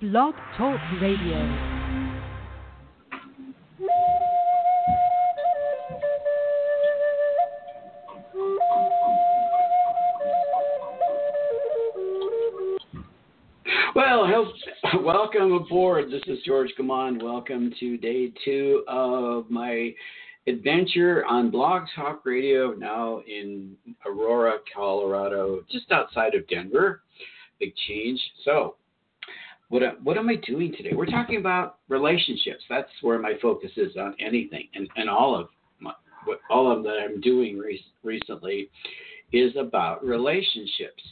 Blog Talk Radio. Well, welcome aboard. This is George Gamond. Welcome to day two of my adventure on Blog Talk Radio, now in Aurora, Colorado, just outside of Denver. Big change. So, what, what am I doing today? We're talking about relationships. That's where my focus is on anything, and, and all of my, what all of that I'm doing re- recently is about relationships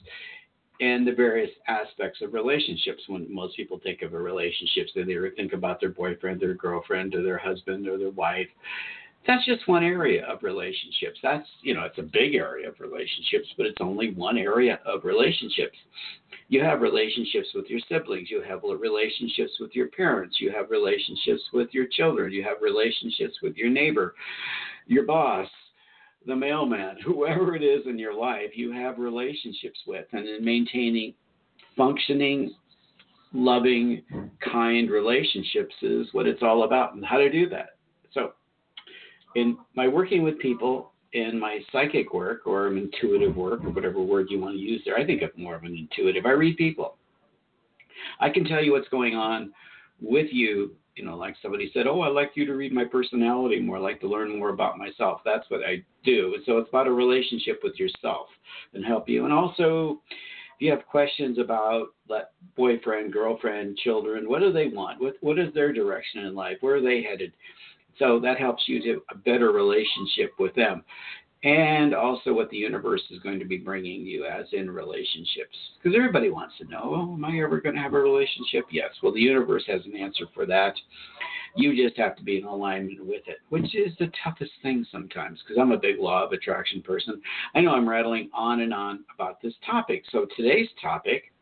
and the various aspects of relationships. When most people think of a relationship, they think about their boyfriend, their girlfriend, or their husband, or their wife. That's just one area of relationships. That's, you know, it's a big area of relationships, but it's only one area of relationships. You have relationships with your siblings, you have relationships with your parents, you have relationships with your children, you have relationships with your neighbor, your boss, the mailman, whoever it is in your life, you have relationships with, and in maintaining functioning, loving, kind relationships is what it's all about, and how to do that. So, in my working with people, in my psychic work or intuitive work, or whatever word you want to use there, I think of more of an intuitive. I read people. I can tell you what's going on with you you know, like somebody said, "Oh, I'd like you to read my personality more. I'd like to learn more about myself." That's what I do. So it's about a relationship with yourself and help you. And also, if you have questions about let boyfriend, girlfriend, children, what do they want? What what is their direction in life? Where are they headed? So that helps you to have a better relationship with them and also what the universe is going to be bringing you as in relationships. Because everybody wants to know, oh, am I ever going to have a relationship? Yes. Well, the universe has an answer for that. You just have to be in alignment with it, which is the toughest thing sometimes because I'm a big law of attraction person. I know I'm rattling on and on about this topic. So today's topic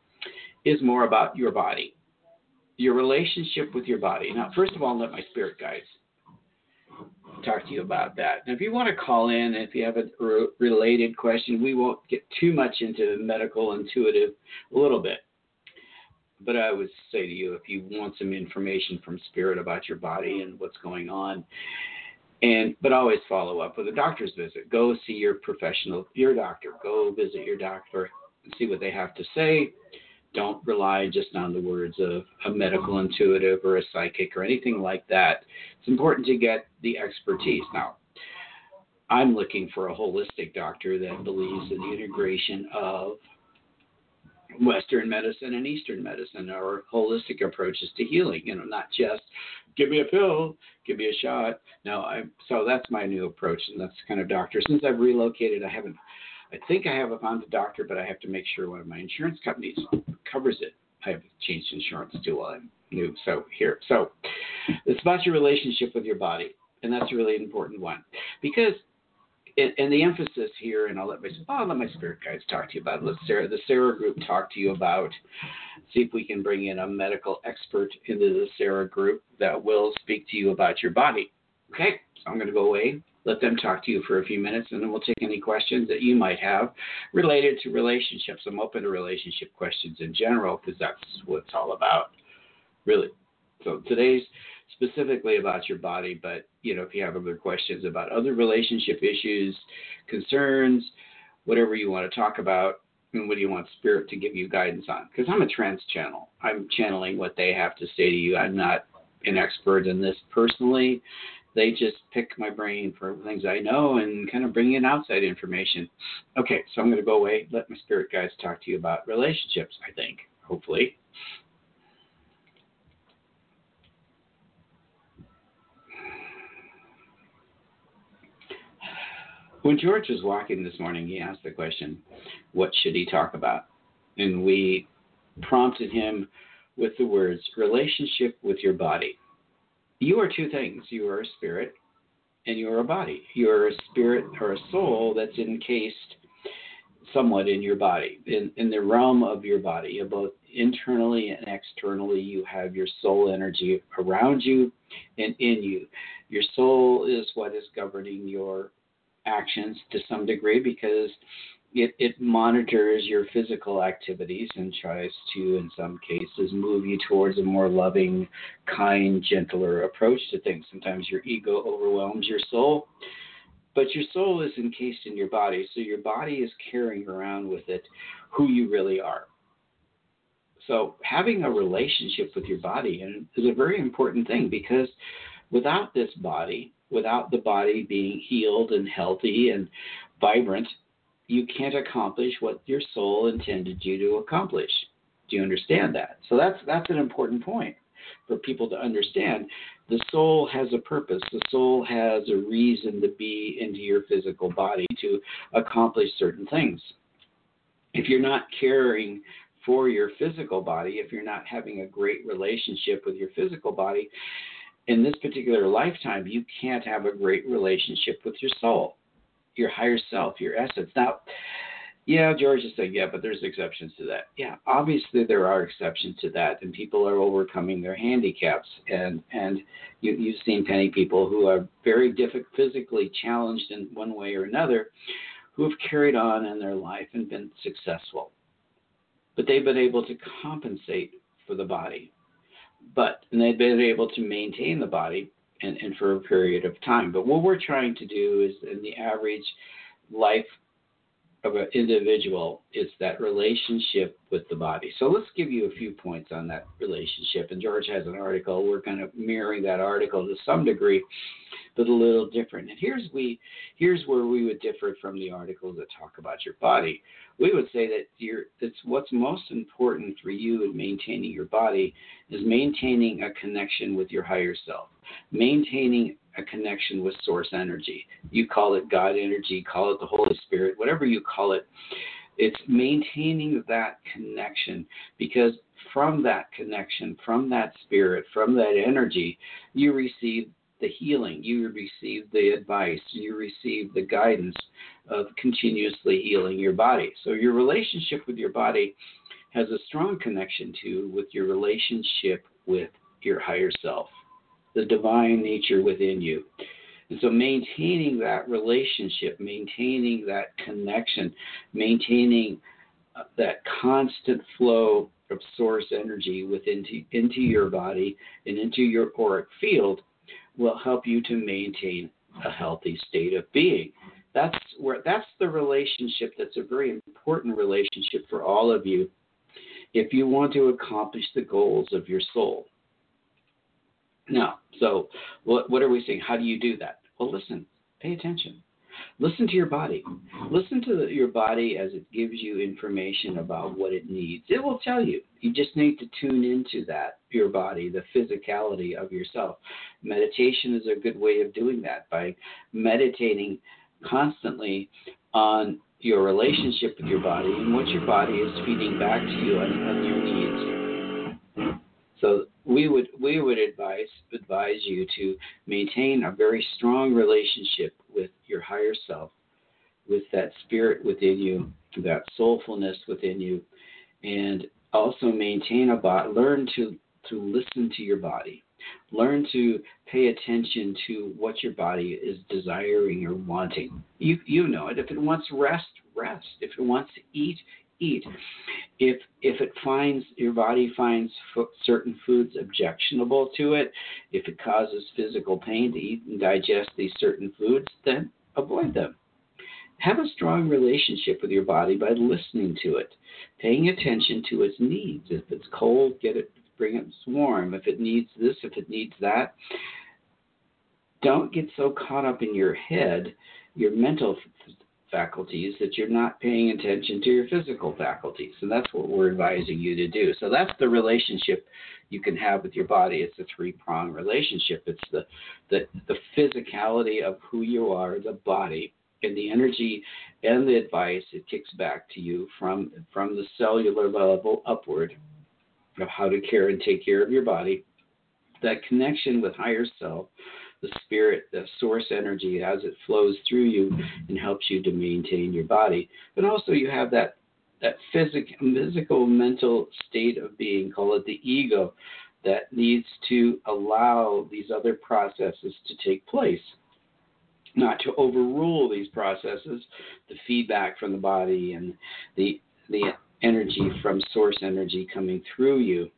is more about your body, your relationship with your body. Now, first of all, let my spirit guides talk to you about that. And if you want to call in, if you have a re- related question, we won't get too much into medical intuitive, a little bit. But I would say to you, if you want some information from spirit about your body and what's going on, and but always follow up with a doctor's visit. Go see your professional, your doctor. Go visit your doctor and see what they have to say don't rely just on the words of a medical intuitive or a psychic or anything like that. It's important to get the expertise. Now, I'm looking for a holistic doctor that believes in the integration of Western medicine and Eastern medicine or holistic approaches to healing. You know, not just give me a pill, give me a shot. No, I so that's my new approach, and that's kind of doctor. Since I've relocated, I haven't I think I have a a doctor, but I have to make sure one of my insurance companies covers it. I have changed insurance too while I'm new. So here, so it's about your relationship with your body, and that's a really important one because. And the emphasis here, and I'll let my I'll let my spirit guides talk to you about it. Let Sara, the Sara group talk to you about. See if we can bring in a medical expert into the Sara group that will speak to you about your body. Okay, so I'm going to go away let them talk to you for a few minutes, and then we'll take any questions that you might have related to relationships. I'm open to relationship questions in general because that's what it's all about, really. So today's specifically about your body, but you know, if you have other questions about other relationship issues, concerns, whatever you want to talk about, and what do you want spirit to give you guidance on? Because I'm a trance channel. I'm channeling what they have to say to you. I'm not an expert in this personally they just pick my brain for things I know and kind of bring in outside information. Okay, so I'm going to go away, let my spirit guides talk to you about relationships, I think, hopefully. When George was walking this morning, he asked the question, What should he talk about? And we prompted him with the words relationship with your body. You are two things. You are a spirit and you are a body. You are a spirit or a soul that's encased somewhat in your body, in, in the realm of your body, both internally and externally. You have your soul energy around you and in you. Your soul is what is governing your actions to some degree because it, it monitors your physical activities and tries to, in some cases, move you towards a more loving, kind, gentler approach to things. Sometimes your ego overwhelms your soul, but your soul is encased in your body, so your body is carrying around with it who you really are. So, having a relationship with your body is a very important thing because without this body, without the body being healed and healthy and vibrant, you can't accomplish what your soul intended you to accomplish. Do you understand that? So that's that's an important point for people to understand. The soul has a purpose. The soul has a reason to be into your physical body to accomplish certain things. If you're not caring for your physical body, if you're not having a great relationship with your physical body, in this particular lifetime, you can't have a great relationship with your soul your higher self, your essence. Now, yeah, George is saying, yeah, but there's exceptions to that. Yeah, obviously there are exceptions to that, and people are overcoming their handicaps. And and you, you've seen many people who are very difficult, physically challenged in one way or another, who have carried on in their life and been successful. But they've been able to compensate for the body, but and they've been able to maintain the body and, and for a period of time. But what we're trying to do is in the average life of an individual is that relationship with the body. So let's give you a few points on that relationship. And George has an article. We're kind of mirroring that article to some degree, but a little different. And here's we here's where we would differ from the articles that talk about your body. We would say that your it's what's most important for you in maintaining your body is maintaining a connection with your higher self, maintaining a connection with source energy. You call it God energy, call it the Holy Spirit, whatever you call it. It's maintaining that connection because from that connection, from that spirit, from that energy, you receive the healing, you receive the advice, you receive the guidance of continuously healing your body. So your relationship with your body has a strong connection to with your relationship with your higher self the divine nature within you. And so maintaining that relationship, maintaining that connection, maintaining uh, that constant flow of source energy within to, into your body and into your auric field will help you to maintain a healthy state of being. That's where that's the relationship that's a very important relationship for all of you if you want to accomplish the goals of your soul. Now, so what, what are we saying? How do you do that? Well, listen, pay attention. Listen to your body. Listen to the, your body as it gives you information about what it needs. It will tell you. You just need to tune into that, your body, the physicality of yourself. Meditation is a good way of doing that by meditating constantly on your relationship with your body and what your body is feeding back to you on, on your needs. So we would we would advise advise you to maintain a very strong relationship your higher self, with that spirit within you, that soulfulness within you, and also maintain a body. Learn to to listen to your body. Learn to pay attention to what your body is desiring or wanting. You you know it. If it wants rest, rest. If it wants to eat, eat. If if it finds your body finds f- certain foods objectionable to it, if it causes physical pain to eat and digest these certain foods, then avoid them. Have a strong relationship with your body by listening to it, paying attention to its needs. If it's cold, get it, bring it warm. If it needs this, if it needs that, don't get so caught up in your head, your mental faculties that you're not paying attention to your physical faculties. And that's what we're advising you to do. So that's the relationship you can have with your body. It's a three prong relationship. It's the, the, the physicality of who you are, the body, and the energy and the advice it kicks back to you from from the cellular level upward of how to care and take care of your body. That connection with higher self, the spirit, the source energy as it flows through you and helps you to maintain your body. But also you have that that physical, physical mental state of being, call it the ego, that needs to allow these other processes to take place not to overrule these processes, the feedback from the body and the the energy from source energy coming through you.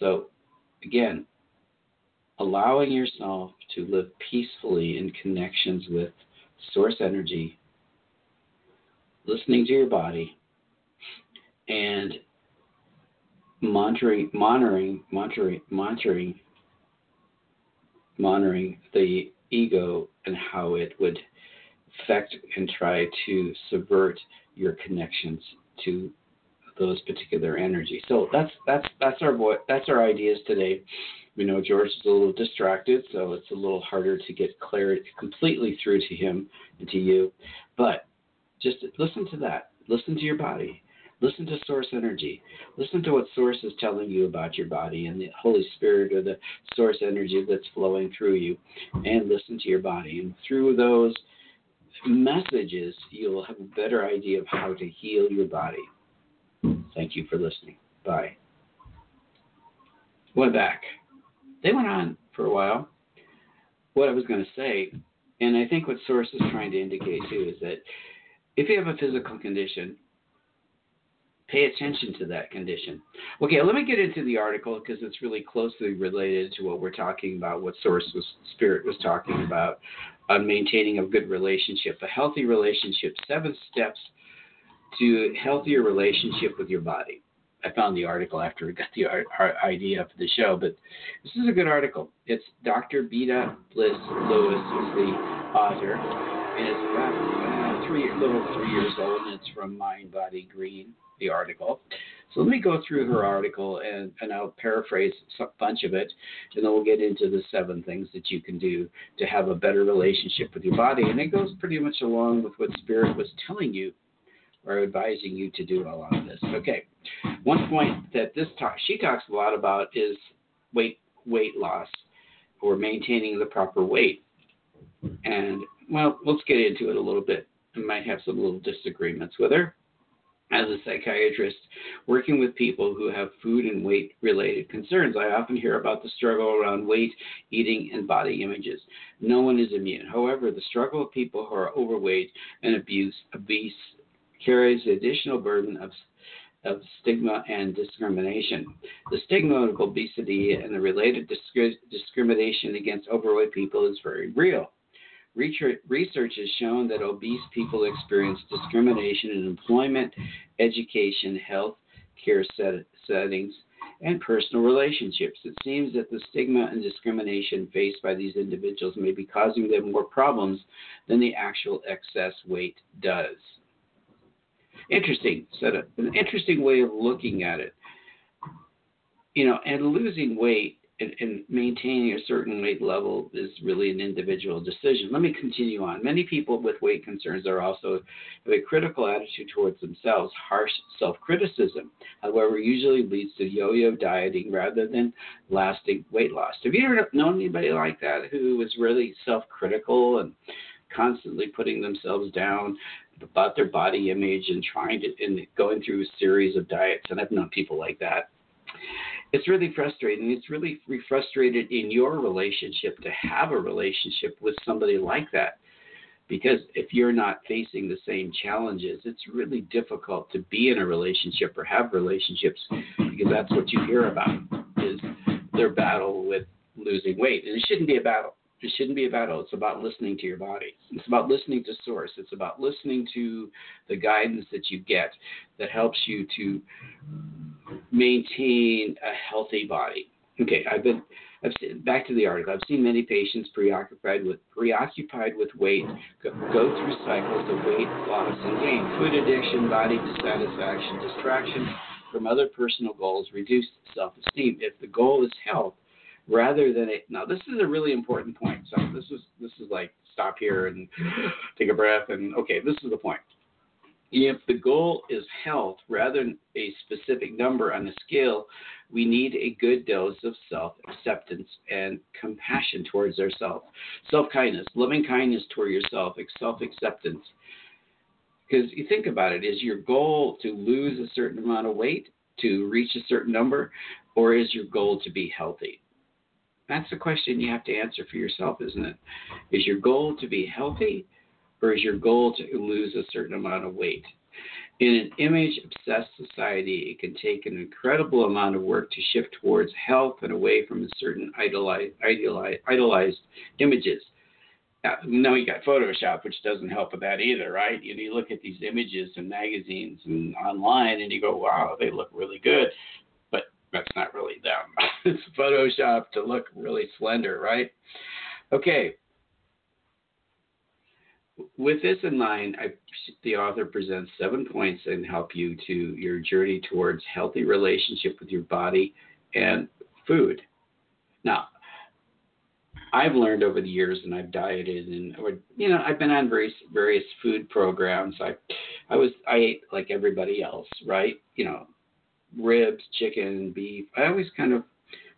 So again, allowing yourself to live peacefully in connections with source energy, listening to your body, and monitoring monitoring monitoring monitoring the ego and how it would affect and try to subvert your connections to those particular energies. So that's that's that's our that's our ideas today. We know George is a little distracted, so it's a little harder to get clarity completely through to him and to you. But just listen to that. Listen to your body. Listen to source energy. Listen to what source is telling you about your body and the Holy Spirit or the source energy that's flowing through you. And listen to your body. And through those messages, you'll have a better idea of how to heal your body. Thank you for listening. Bye. Went back. They went on for a while. What I was going to say, and I think what Source is trying to indicate too, is that if you have a physical condition, pay attention to that condition. Okay, let me get into the article because it's really closely related to what we're talking about, what Source was, Spirit was talking about on maintaining a good relationship, a healthy relationship, seven steps to healthier relationship with your body. I found the article after we got the idea for the show, but this is a good article. It's Dr. Beta Bliss Lewis is the author, and it's about uh, three, little three years old, and it's from Mind Body Green the article. So let me go through her article and, and I'll paraphrase a bunch of it, and then we'll get into the seven things that you can do to have a better relationship with your body. And it goes pretty much along with what Spirit was telling you or advising you to do a lot of this. Okay, one point that this talk she talks a lot about is weight weight loss or maintaining the proper weight. And well, let's get into it a little bit. I might have some little disagreements with her as a psychiatrist working with people who have food and weight related concerns. I often hear about the struggle around weight, eating, and body images. No one is immune. However, the struggle of people who are overweight and abuse, obese carries the additional burden of of stigma and discrimination. The stigma of obesity and the related disc- discrimination against overweight people is very real. Research has shown that obese people experience discrimination in employment, education, health care set- settings, and personal relationships. It seems that the stigma and discrimination faced by these individuals may be causing them more problems than the actual excess weight does. Interesting, set an interesting way of looking at it. You know, and losing weight and, and, maintaining a certain weight level is really an individual decision. Let me continue on. Many people with weight concerns are also have a critical attitude towards themselves. Harsh self-criticism, however, usually leads to yo-yo dieting rather than lasting weight loss. Have you ever known anybody like that who is really self-critical and constantly putting themselves down about their body image and trying to and going through a series of diets? And I've known people like that it's really frustrating. It's really frustrated in your relationship to have a relationship with somebody like that. Because if you're not facing the same challenges, it's really difficult to be in a relationship or have relationships because that's what you hear about is their battle with losing weight. And it shouldn't be a battle. It shouldn't be a battle. Oh, it's about listening to your body. It's about listening to source. It's about listening to the guidance that you get that helps you to maintain a healthy body. Okay, I've been I've seen, back to the article. I've seen many patients preoccupied with preoccupied with weight go, go through cycles of weight loss and gain, food addiction, body dissatisfaction, distraction from other personal goals, reduced self-esteem. If the goal is health, rather than it, now this is a really important point. So this is this is like stop here and take a breath. And okay, this is the point. If the goal is health rather than a specific number on a scale, we need a good dose of self acceptance and compassion towards ourselves. Self kindness, loving kindness toward yourself, self acceptance. Because you think about it, is your goal to lose a certain amount of weight, to reach a certain number, or is your goal to be healthy? That's the question you have to answer for yourself, isn't it? Is your goal to be healthy, or is your goal to lose a certain amount of weight? In an image obsessed society, it can take an incredible amount of work to shift towards health and away from certain idolized, idolized, idolized images. Now, now you got Photoshop, which doesn't help with that either, right? You, you look at these images in magazines and online, and you go, "Wow, they look really good," that's not really them. it's Photoshop to look really slender, right? Okay, with this in mind, I, the author presents seven points and help you to your journey towards healthy relationship with your body and food. Now, I've learned over the years, and I've dieted, and or, you know, I've been on various various food programs. I, I was I ate like everybody else, right? You know, ribs, chicken, beef. I always kind of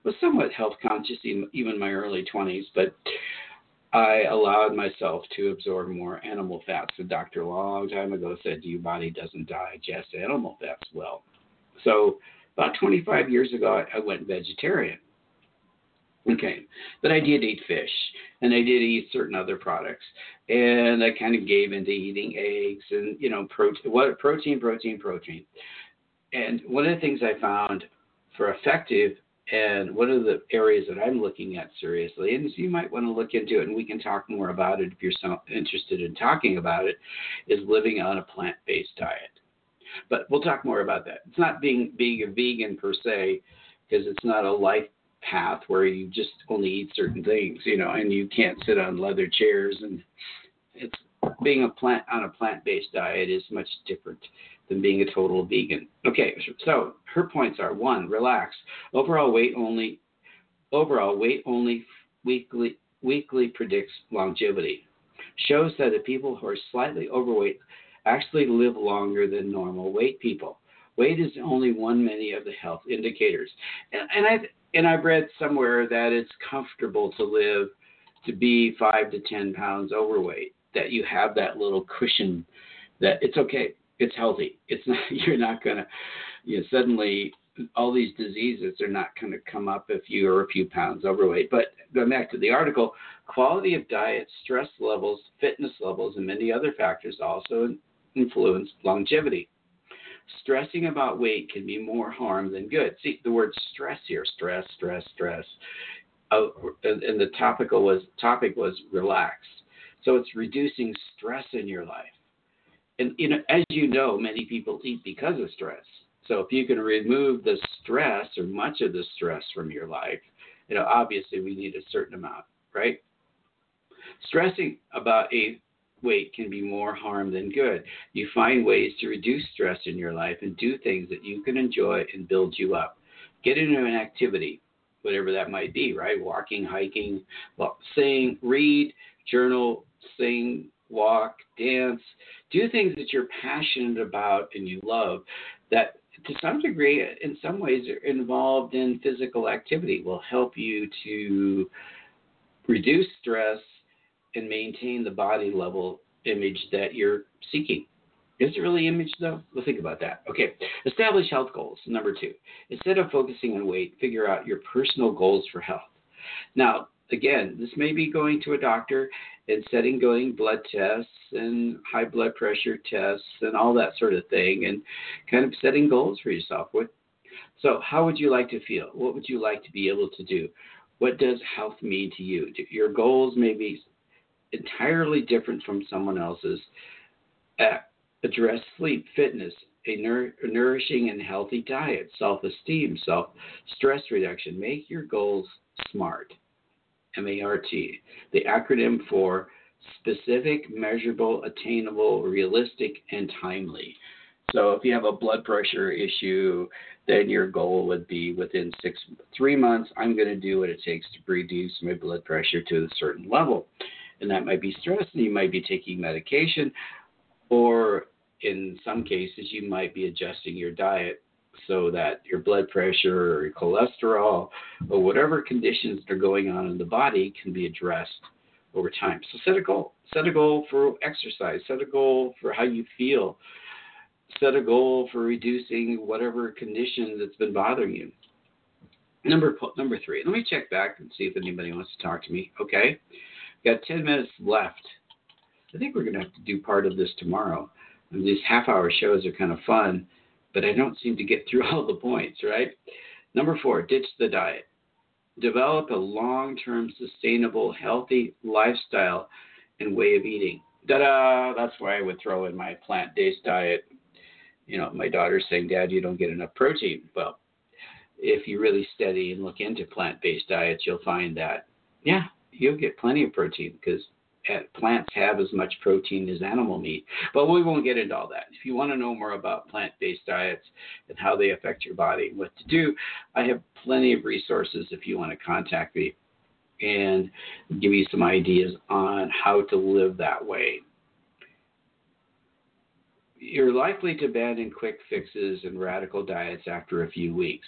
was somewhat health conscious, even even in my early 20s, but I allowed myself to absorb more animal fats. The doctor a long time ago said your body doesn't digest animal fats well. So about 25 years ago, I went vegetarian. Okay, but I did eat fish, and I did eat certain other products, and I kind of gave into eating eggs and you know protein, what protein, protein, protein. And one of the things I found for effective and one of the areas that I'm looking at seriously, and you might want to look into it, and we can talk more about it if you're so interested in talking about it, is living on a plant based diet. But we'll talk more about that. It's not being being a vegan per se, because it's not a life path where you just only eat certain things, you know, and you can't sit on leather chairs and it's being a plant on a plant based diet is much different than being a total vegan. Okay, so her points are one, relax. Overall weight only overall weight only weekly weekly predicts longevity. Shows that the people who are slightly overweight actually live longer than normal weight people. Weight is only one many of the health indicators. And, and I've and I've read somewhere that it's comfortable to live to be five to ten pounds overweight. That you have that little cushion that it's okay it's healthy. It's not you're not gonna you know, suddenly all these diseases are not going to come up if you are a few pounds overweight. But going back to the article, quality of diet, stress levels, fitness levels, and many other factors also influence longevity. Stressing about weight can be more harm than good. See the word stress here: stress, stress, stress. Uh, and the topical was topic was relax. So it's reducing stress in your life and you know, as you know, many people eat because of stress. So if you can remove the stress or much of the stress from your life, you know, obviously we need a certain amount, right? Stressing about a weight can be more harm than good. You find ways to reduce stress in your life and do things that you can enjoy and build you up. Get into an activity, whatever that might be, right? Walking, hiking, sing, read, journal, sing, walk, dance, do things that you're passionate about and you love that to some degree in some ways are involved in physical activity will help you to reduce stress and maintain the body level image that you're seeking. Is it really image though? We'll think about that. Okay. Establish health goals. Number two. Instead of focusing on weight, figure out your personal goals for health. Now, again, this may be going to a doctor and setting going blood tests and high blood pressure tests and all that sort of thing and kind of setting goals for yourself. What so how would you like to feel? What would you like to be able to do? What does health mean to you? Your goals may be entirely different from someone else's. Uh, address sleep, fitness, a, nour- nourishing and healthy diet, self esteem, self stress reduction. Make your goals SMART. MART, the acronym for specific, measurable, attainable, realistic, and timely. So if you have a blood pressure issue, then your goal would be within six, three months, I'm going to do what it takes to reduce my blood pressure to a certain level. And that might be stress, and you might be taking medication, or in some cases, you might be adjusting your diet so that your blood pressure or your cholesterol or whatever conditions that are going on in the body can be addressed over time. So set a goal. Set a goal for exercise. Set a goal for how you feel. Set a goal for reducing whatever condition that's been bothering you. Number number three. Let me check back and see if anybody wants to talk to me. Okay, we got ten minutes left. I think we're going to have to do part of this tomorrow. And these half-hour shows are kind of fun, but I don't seem to get through all the points. Right. Number four. Ditch the diet. Develop a long-term, sustainable, healthy lifestyle and way of eating. Da-da! That's why I would throw in my plant-based diet. You know, my daughter's saying, "Dad, you don't get enough protein." Well, if you really study and look into plant-based diets, you'll find that yeah, you'll get plenty of protein because plants have as much protein as animal meat. But we won't get into all that. If you want to know more about plant-based diets and how they affect your body and what to do, I have plenty of resources if you want to contact me and give you some ideas on how to live that way. You're likely to abandon quick fixes and radical diets after a few weeks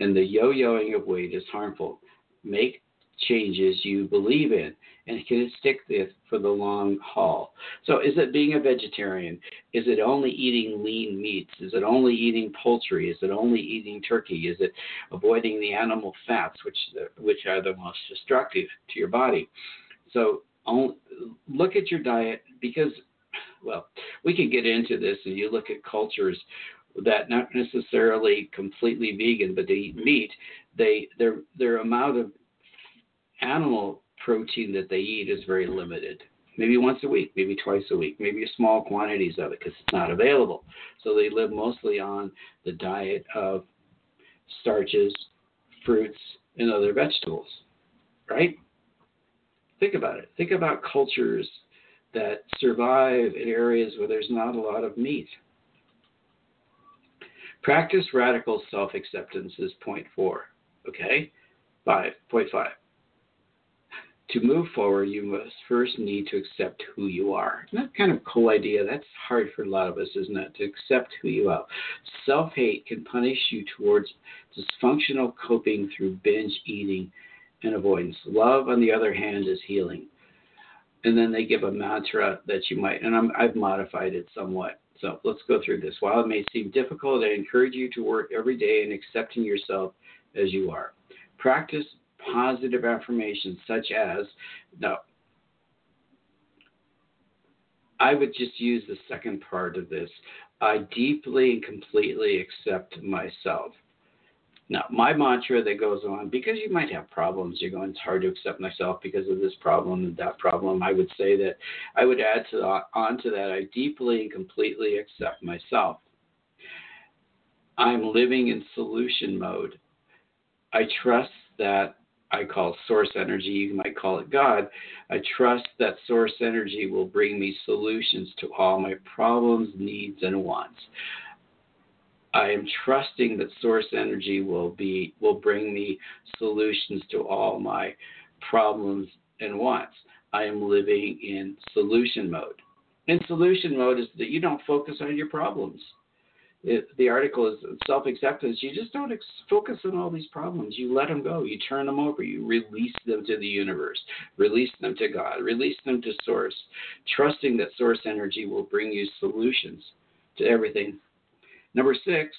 and the yo-yoing of weight is harmful. Make changes you believe in and can stick with for the long haul. So is it being a vegetarian? Is it only eating lean meats? Is it only eating poultry? Is it only eating turkey? Is it avoiding the animal fats which which are the most destructive to your body? So look at your diet because well, we can get into this and you look at cultures that not necessarily completely vegan, but they eat meat, they their their amount of animal protein that they eat is very limited. Maybe once a week, maybe twice a week, maybe small quantities of it because it's not available. So they live mostly on the diet of starches, fruits, and other vegetables. Right? Think about it. Think about cultures that survive in areas where there's not a lot of meat. Practice radical self acceptance is point four. Okay? Five. Point five. To move forward, you must first need to accept who you are. And that kind of cool idea. That's hard for a lot of us, isn't it? To accept who you are. Self hate can punish you towards dysfunctional coping through binge eating and avoidance. Love, on the other hand, is healing. And then they give a mantra that you might, and i have modified it somewhat. So let's go through this. While it may seem difficult, I encourage you to work every day in accepting yourself as you are. Practice positive affirmations such as, no, I would just use the second part of this. I deeply and completely accept myself. Now, my mantra that goes on, because you might have problems, you're going, it's hard to accept myself because of this problem and that problem. I would say that I would add to that, onto that, I deeply and completely accept myself. I'm living in solution mode. I trust that I call source energy, you might call it God. I trust that source energy will bring me solutions to all my problems, needs, and wants. I am trusting that source energy will be will bring me solutions to all my problems and wants. I am living in solution mode. And solution mode is that you don't focus on your problems. It, the article is self acceptance. You just don't ex- focus on all these problems. You let them go. You turn them over. You release them to the universe. Release them to God. Release them to Source. Trusting that Source energy will bring you solutions to everything Number six,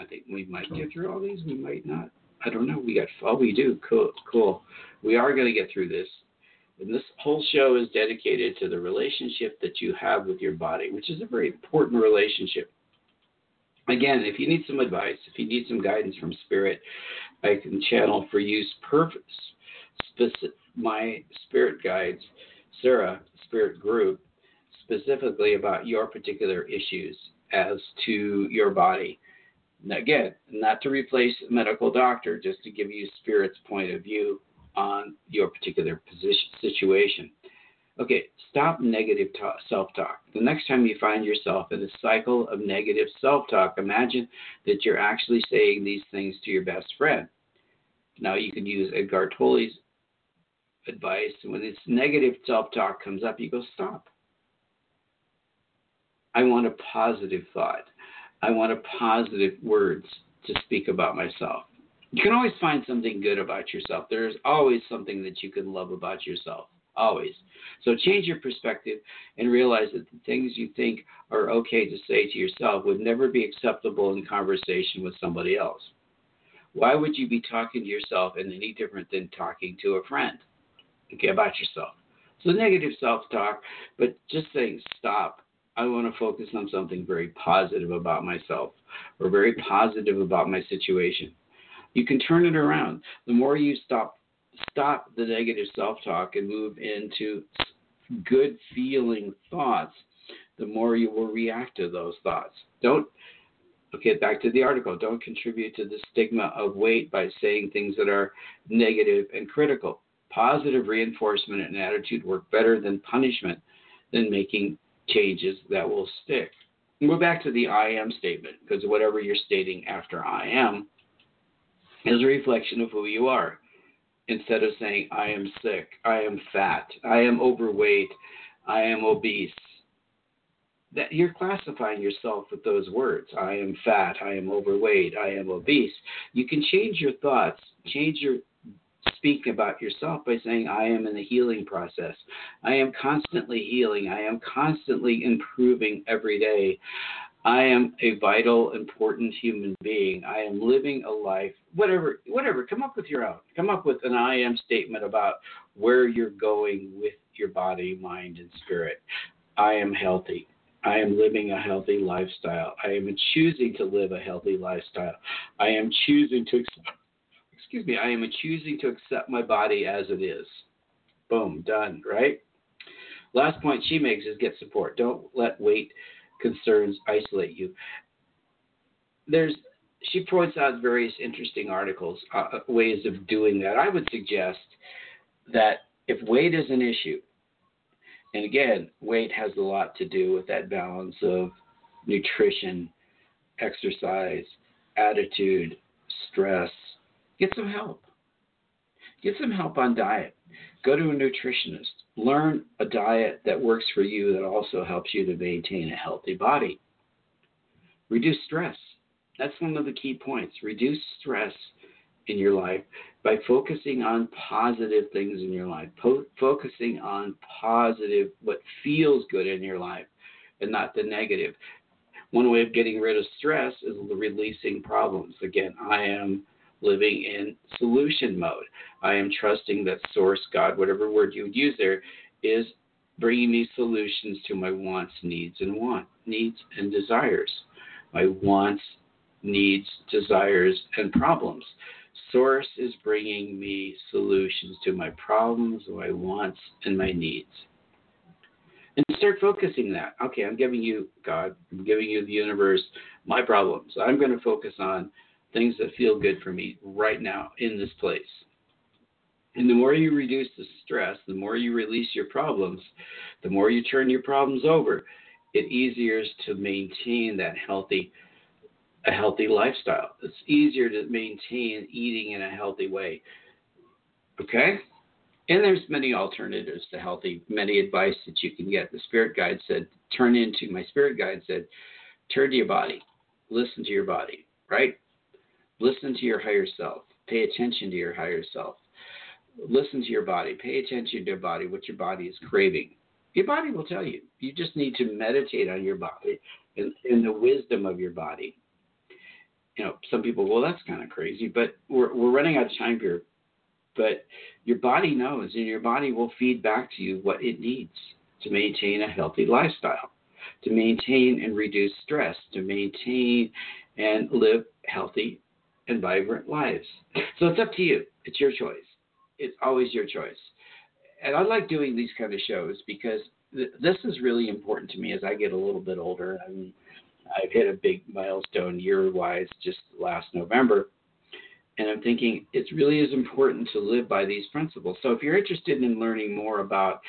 I think we might get through all these. We might not. I don't know. We got oh we do. Cool cool. We are going to get through this. And this whole show is dedicated to the relationship that you have with your body, which is a very important relationship. Again, if you need some advice, if you need some guidance from spirit, I can channel for use purpose specific, my spirit guides, Sara Spirit Group, specifically about your particular issues as to your body. again, not to replace a medical doctor, just to give you spirit's point of view on your particular position situation. Okay, stop negative self talk. The next time you find yourself in a cycle of negative self talk, imagine that you're actually saying these things to your best friend. Now, you can use Eckhart Tolle's advice. When this negative self talk comes up, you go, stop. I want a positive thought. I want a positive words to speak about myself. You can always find something good about yourself. There's always something that you can love about yourself. Always. So change your perspective and realize that the things you think are okay to say to yourself would never be acceptable in conversation with somebody else. Why would you be talking to yourself in any different than talking to a friend? Okay, about yourself. So negative self talk, but just saying stop. I want to focus on something very positive about myself or very positive about my situation. You can turn it around. The more you stop stop the negative self-talk and move into good feeling thoughts, the more you will react to those thoughts. Don't okay, back to the article. Don't contribute to the stigma of weight by saying things that are negative and critical. Positive reinforcement and attitude work better than punishment than making changes that will stick. And go back to the I am statement because whatever you're stating after I am is a reflection of who you are. Instead of saying, I am sick, I am fat, I am overweight, I am obese, that you're classifying yourself with those words. I am fat, I am overweight, I am obese. You can change your thoughts, change your speak about yourself by saying, I am in the healing process. I am constantly healing. I am constantly improving every day. I am a vital, important human being. I am living a life, whatever, whatever. Come up with your own. Come up with an I am statement about where you're going with your body, mind, and spirit. I am healthy. I am living a healthy lifestyle. I am choosing to live a healthy lifestyle. I am choosing to accept excuse me, I am choosing to accept my body as it is. Boom, done, right? Last point she makes is get support. Don't let weight concerns isolate you. There's she points out various interesting articles, uh, uh, ways of doing that. I would suggest that if weight is an issue, and again, weight has a lot to do with that balance of nutrition, exercise, attitude, stress, Get some help. Get some help on diet. Go to a nutritionist. Learn a diet that works for you that also helps you to maintain a healthy body. Reduce stress. That's one of the key points. Reduce stress in your life by focusing on positive things in your life, po- focusing on positive, what feels good in your life, and not the negative. One way of getting rid of stress is releasing problems. Again, I am living in solution mode. I am trusting that source, God, whatever word you would use there, is bringing me solutions to my wants, needs, and want needs and desires. My wants, needs, desires, and problems. Source is bringing me solutions to my problems, my wants, and my needs. And start focusing that. Okay, I'm giving you, God, I'm giving you the universe, my problems. I'm going to focus on things that feel good for me right now in this place. And the more you reduce the stress, the more you release your problems, the more you turn your problems over, it easier is to maintain that healthy a healthy lifestyle. It's easier to maintain eating in a healthy way. Okay? And there's many alternatives to healthy, many advice that you can get. The spirit guide said, turn into my spirit guide said, turn to your body, listen to your body, right? Listen to your higher self. Pay attention to your higher self. Listen to your body. Pay attention to your body, what your body is craving. Your body will tell you. You just need to meditate on your body and, and the wisdom of your body. You know, some people, well, that's kind of crazy, but we're, we're running out of time here. But your body knows, and your body will feed back to you what it needs to maintain a healthy lifestyle, to maintain and reduce stress, to maintain and live healthy and vibrant lives. So it's up to you. It's your choice. It's always your choice. And I like doing these kind of shows because th- this is really important to me as I get a little bit older. I'm, I've hit a big milestone year wise just last November. And I'm thinking it really is important to live by these principles. So if you're interested in learning more about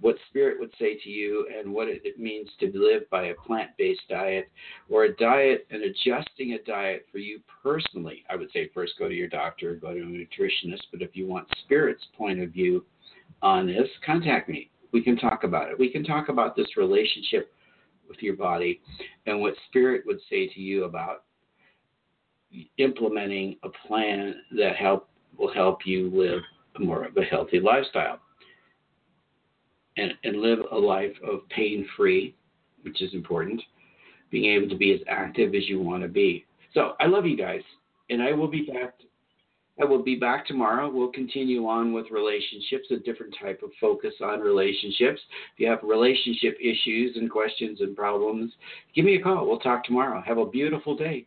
what spirit would say to you and what it means to live by a plant based diet or a diet and adjusting a diet for you personally. I would say first go to your doctor, go to a nutritionist, but if you want spirit's point of view on this, contact me. We can talk about it. We can talk about this relationship with your body and what spirit would say to you about implementing a plan that help will help you live more of a healthy lifestyle and, and live a life of pain free, which is important, being able to be as active as you want to be. So I love you guys, and I will be back. I will be back tomorrow. We'll continue on with relationships, a different type of focus on relationships. If you have relationship issues and questions and problems, give me a call. We'll talk tomorrow. Have a beautiful day.